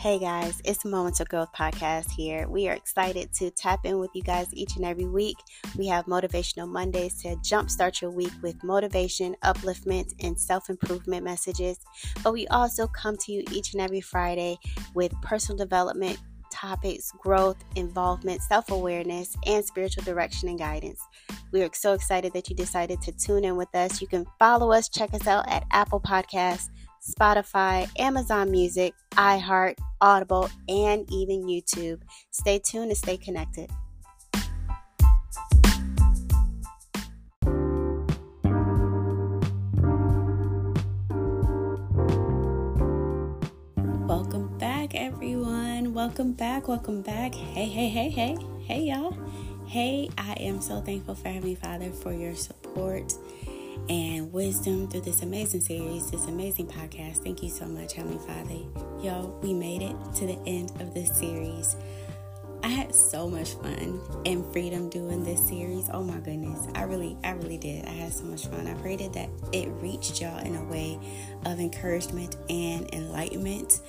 Hey guys, it's Moments of Growth podcast here. We are excited to tap in with you guys each and every week. We have Motivational Mondays to jumpstart your week with motivation, upliftment, and self improvement messages. But we also come to you each and every Friday with personal development topics, growth, involvement, self awareness, and spiritual direction and guidance. We are so excited that you decided to tune in with us. You can follow us, check us out at Apple Podcasts. Spotify, Amazon Music, iHeart, Audible, and even YouTube. Stay tuned and stay connected. Welcome back, everyone. Welcome back. Welcome back. Hey, hey, hey, hey. Hey, y'all. Hey, I am so thankful for Heavenly Father for your support and wisdom through this amazing series, this amazing podcast. Thank you so much, Heavenly Father. Y'all, we made it to the end of this series. I had so much fun and freedom doing this series. Oh my goodness. I really, I really did. I had so much fun. I prayed that it reached y'all in a way of encouragement and enlightenment.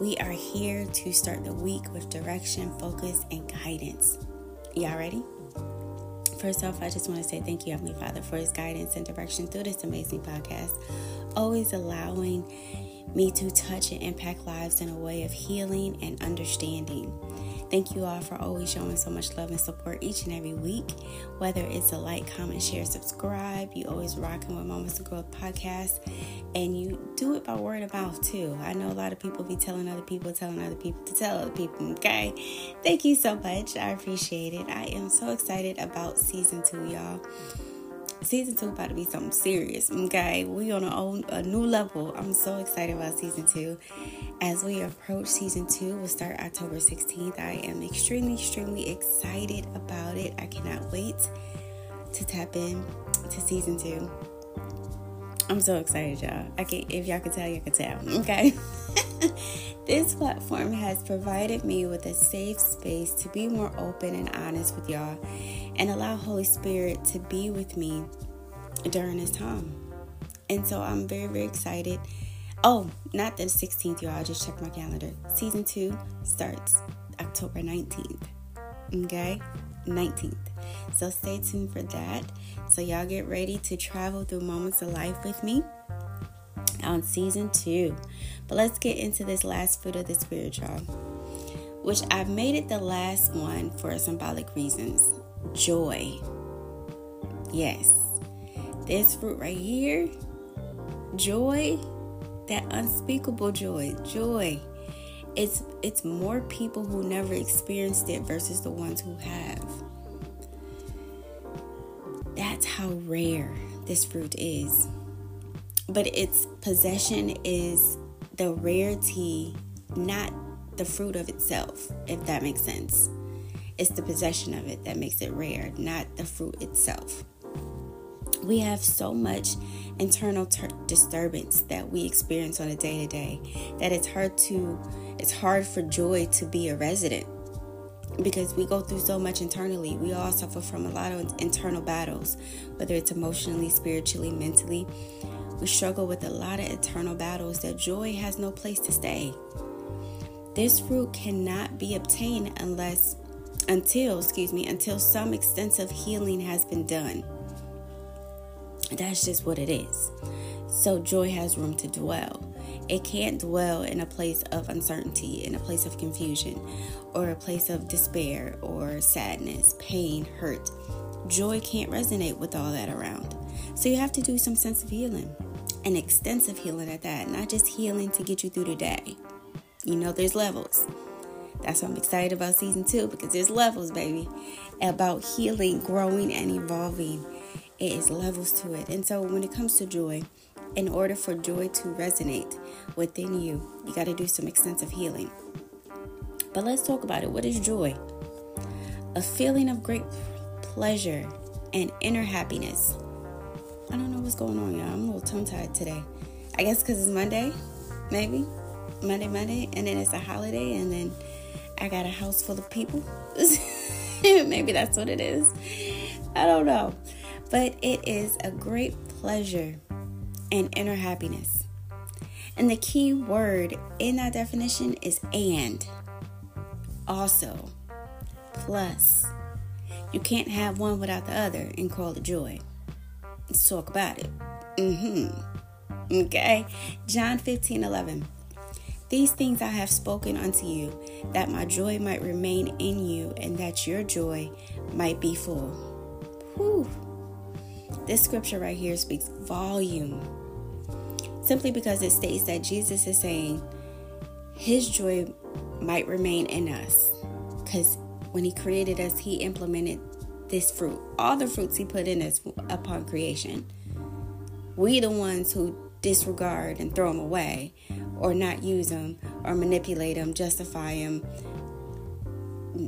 We are here to start the week with direction, focus, and guidance. Y'all ready? First off, I just want to say thank you, Heavenly Father, for his guidance and direction through this amazing podcast, always allowing me to touch and impact lives in a way of healing and understanding. Thank you all for always showing so much love and support each and every week. Whether it's a like, comment, share, subscribe, you always rocking with Moments of Growth podcast, and you do it by word of mouth too. I know a lot of people be telling other people, telling other people to tell other people. Okay, thank you so much. I appreciate it. I am so excited about season two, y'all season two about to be something serious. Okay, we on a, a new level. I'm so excited about season two. As we approach season two, we'll start October 16th. I am extremely, extremely excited about it. I cannot wait to tap in to season two. I'm so excited, y'all. I can if y'all can tell, you can tell. Okay. this platform has provided me with a safe space to be more open and honest with y'all and allow Holy Spirit to be with me during this time. And so I'm very, very excited. Oh, not the 16th, y'all. I just checked my calendar. Season 2 starts October 19th. Okay? 19th. So stay tuned for that. So y'all get ready to travel through moments of life with me on season 2. But let's get into this last fruit of the spirit, y'all. Which I've made it the last one for symbolic reasons joy. Yes, this fruit right here, joy, that unspeakable joy, joy. It's it's more people who never experienced it versus the ones who have. That's how rare this fruit is. But its possession is the rarity, not the fruit of itself, if that makes sense. It's the possession of it that makes it rare, not the fruit itself. We have so much internal ter- disturbance that we experience on a day to day that it's hard to it's hard for joy to be a resident because we go through so much internally. We all suffer from a lot of internal battles, whether it's emotionally, spiritually, mentally. We struggle with a lot of internal battles that joy has no place to stay. This fruit cannot be obtained unless until, excuse me, until some extensive healing has been done. That's just what it is. So joy has room to dwell. It can't dwell in a place of uncertainty, in a place of confusion, or a place of despair or sadness, pain, hurt. Joy can't resonate with all that around. So you have to do some sense of healing, an extensive healing at that, not just healing to get you through the day. You know, there's levels. That's why I'm excited about season two because there's levels, baby, about healing, growing, and evolving. It is levels to it. And so when it comes to joy, in order for joy to resonate within you, you got to do some extensive healing. But let's talk about it. What is joy? A feeling of great pleasure and inner happiness. I don't know what's going on, y'all. I'm a little tongue tied today. I guess because it's Monday, maybe. Monday, Monday, and then it's a holiday, and then I got a house full of people. Maybe that's what it is. I don't know. But it is a great pleasure and inner happiness. And the key word in that definition is and. Also, plus. You can't have one without the other and call it joy. Let's talk about it. Mm-hmm. Okay. John 15 11. These things I have spoken unto you, that my joy might remain in you, and that your joy might be full. Whew. This scripture right here speaks volume. Simply because it states that Jesus is saying his joy might remain in us. Because when he created us, he implemented this fruit. All the fruits he put in us upon creation. We the ones who disregard and throw them away or not use them or manipulate them, justify them,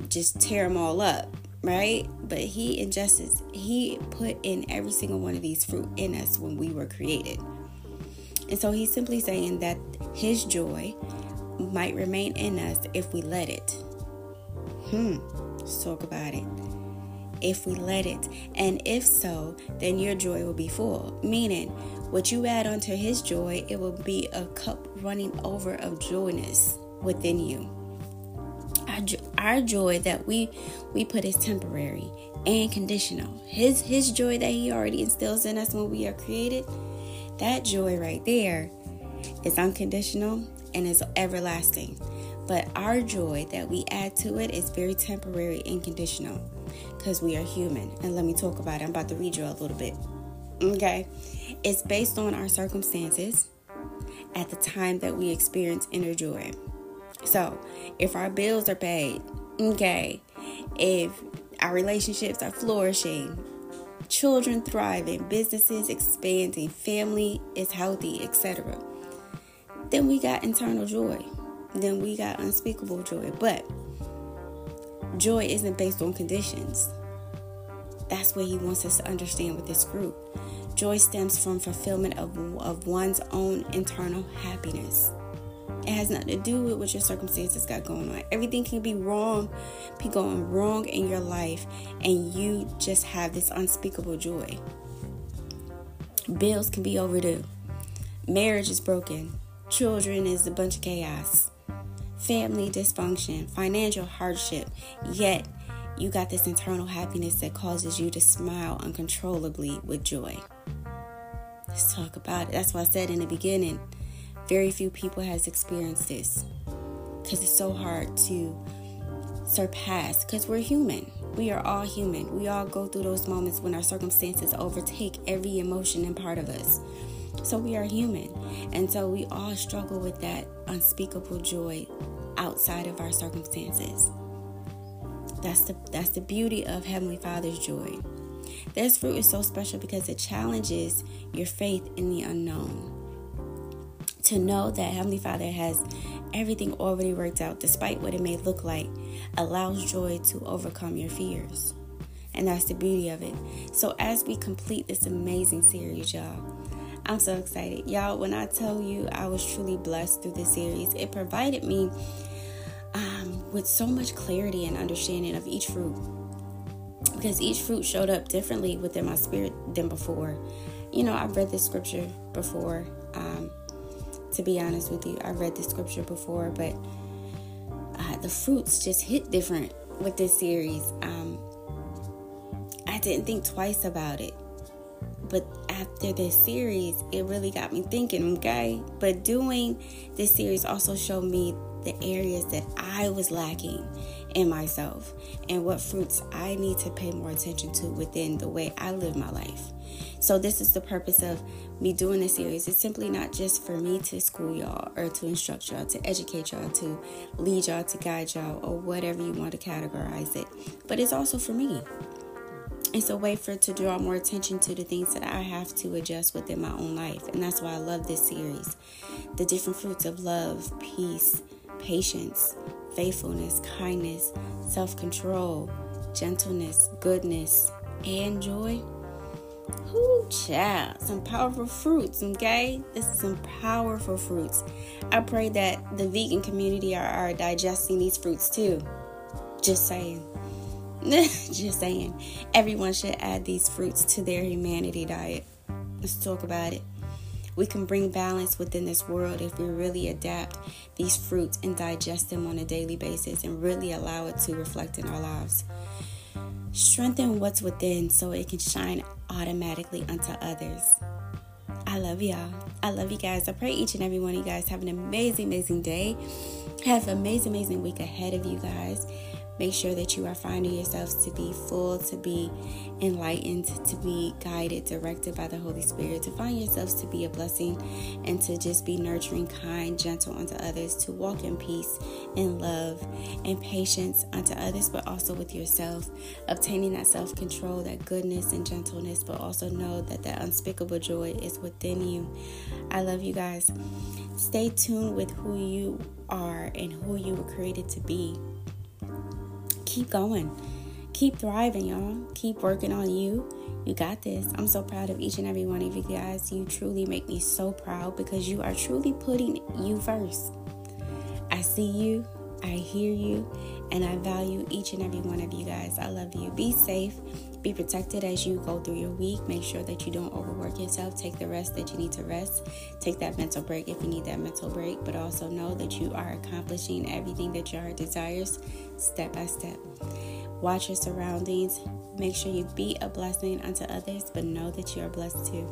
just tear them all up, right? But he injustice, he put in every single one of these fruit in us when we were created. And so he's simply saying that his joy might remain in us if we let it. Hmm, let's talk about it. If we let it. And if so, then your joy will be full. Meaning, what you add onto his joy, it will be a cup running over of joyness within you. Our, our joy that we we put is temporary and conditional. His his joy that he already instills in us when we are created, that joy right there is unconditional and is everlasting. But our joy that we add to it is very temporary and conditional because we are human. And let me talk about it. I'm about to read you a little bit. Okay. It's based on our circumstances at the time that we experience inner joy. So, if our bills are paid, okay, if our relationships are flourishing, children thriving, businesses expanding, family is healthy, etc., then we got internal joy. Then we got unspeakable joy. But joy isn't based on conditions. That's what he wants us to understand with this group. Joy stems from fulfillment of, of one's own internal happiness. It has nothing to do with what your circumstances got going on. Everything can be wrong, be going wrong in your life, and you just have this unspeakable joy. Bills can be overdue. Marriage is broken. Children is a bunch of chaos. Family dysfunction, financial hardship. Yet, you got this internal happiness that causes you to smile uncontrollably with joy. Let's talk about it. That's why I said in the beginning, very few people has experienced this because it's so hard to surpass because we're human. We are all human. We all go through those moments when our circumstances overtake every emotion and part of us. So we are human. And so we all struggle with that unspeakable joy outside of our circumstances. That's the that's the beauty of Heavenly Father's joy. This fruit is so special because it challenges your faith in the unknown. To know that Heavenly Father has everything already worked out, despite what it may look like, allows joy to overcome your fears. And that's the beauty of it. So, as we complete this amazing series, y'all, I'm so excited. Y'all, when I tell you I was truly blessed through this series, it provided me um, with so much clarity and understanding of each fruit because each fruit showed up differently within my spirit than before. You know, I've read this scripture before. Um, to be honest with you, I've read this scripture before, but uh, the fruits just hit different with this series. Um, I didn't think twice about it, but after this series, it really got me thinking, okay? But doing this series also showed me the areas that I was lacking in myself and what fruits I need to pay more attention to within the way I live my life. So, this is the purpose of me doing this series. It's simply not just for me to school y'all or to instruct y'all, to educate y'all, to lead y'all, to guide y'all, or whatever you want to categorize it, but it's also for me. It's a way for to draw more attention to the things that I have to adjust within my own life. And that's why I love this series. The different fruits of love, peace, patience, faithfulness, kindness, self control, gentleness, goodness, and joy. Whoo, child, some powerful fruits, okay? This is some powerful fruits. I pray that the vegan community are, are digesting these fruits too. Just saying. Just saying. Everyone should add these fruits to their humanity diet. Let's talk about it. We can bring balance within this world if we really adapt these fruits and digest them on a daily basis and really allow it to reflect in our lives. Strengthen what's within so it can shine automatically unto others. I love y'all. I love you guys. I pray each and every one of you guys have an amazing, amazing day. Have an amazing, amazing week ahead of you guys. Make sure that you are finding yourselves to be full, to be enlightened, to be guided, directed by the Holy Spirit, to find yourselves to be a blessing and to just be nurturing, kind, gentle unto others, to walk in peace, and love, and patience unto others, but also with yourself, obtaining that self control, that goodness and gentleness, but also know that that unspeakable joy is within you. I love you guys. Stay tuned with who you are and who you were created to be keep going. Keep thriving, y'all. Keep working on you. You got this. I'm so proud of each and every one of you guys. You truly make me so proud because you are truly putting you first. I see you, I hear you, and I value each and every one of you guys. I love you. Be safe. Be protected as you go through your week. Make sure that you don't overwork yourself. Take the rest that you need to rest. Take that mental break if you need that mental break, but also know that you are accomplishing everything that your heart desires step by step. Watch your surroundings. Make sure you be a blessing unto others, but know that you are blessed too.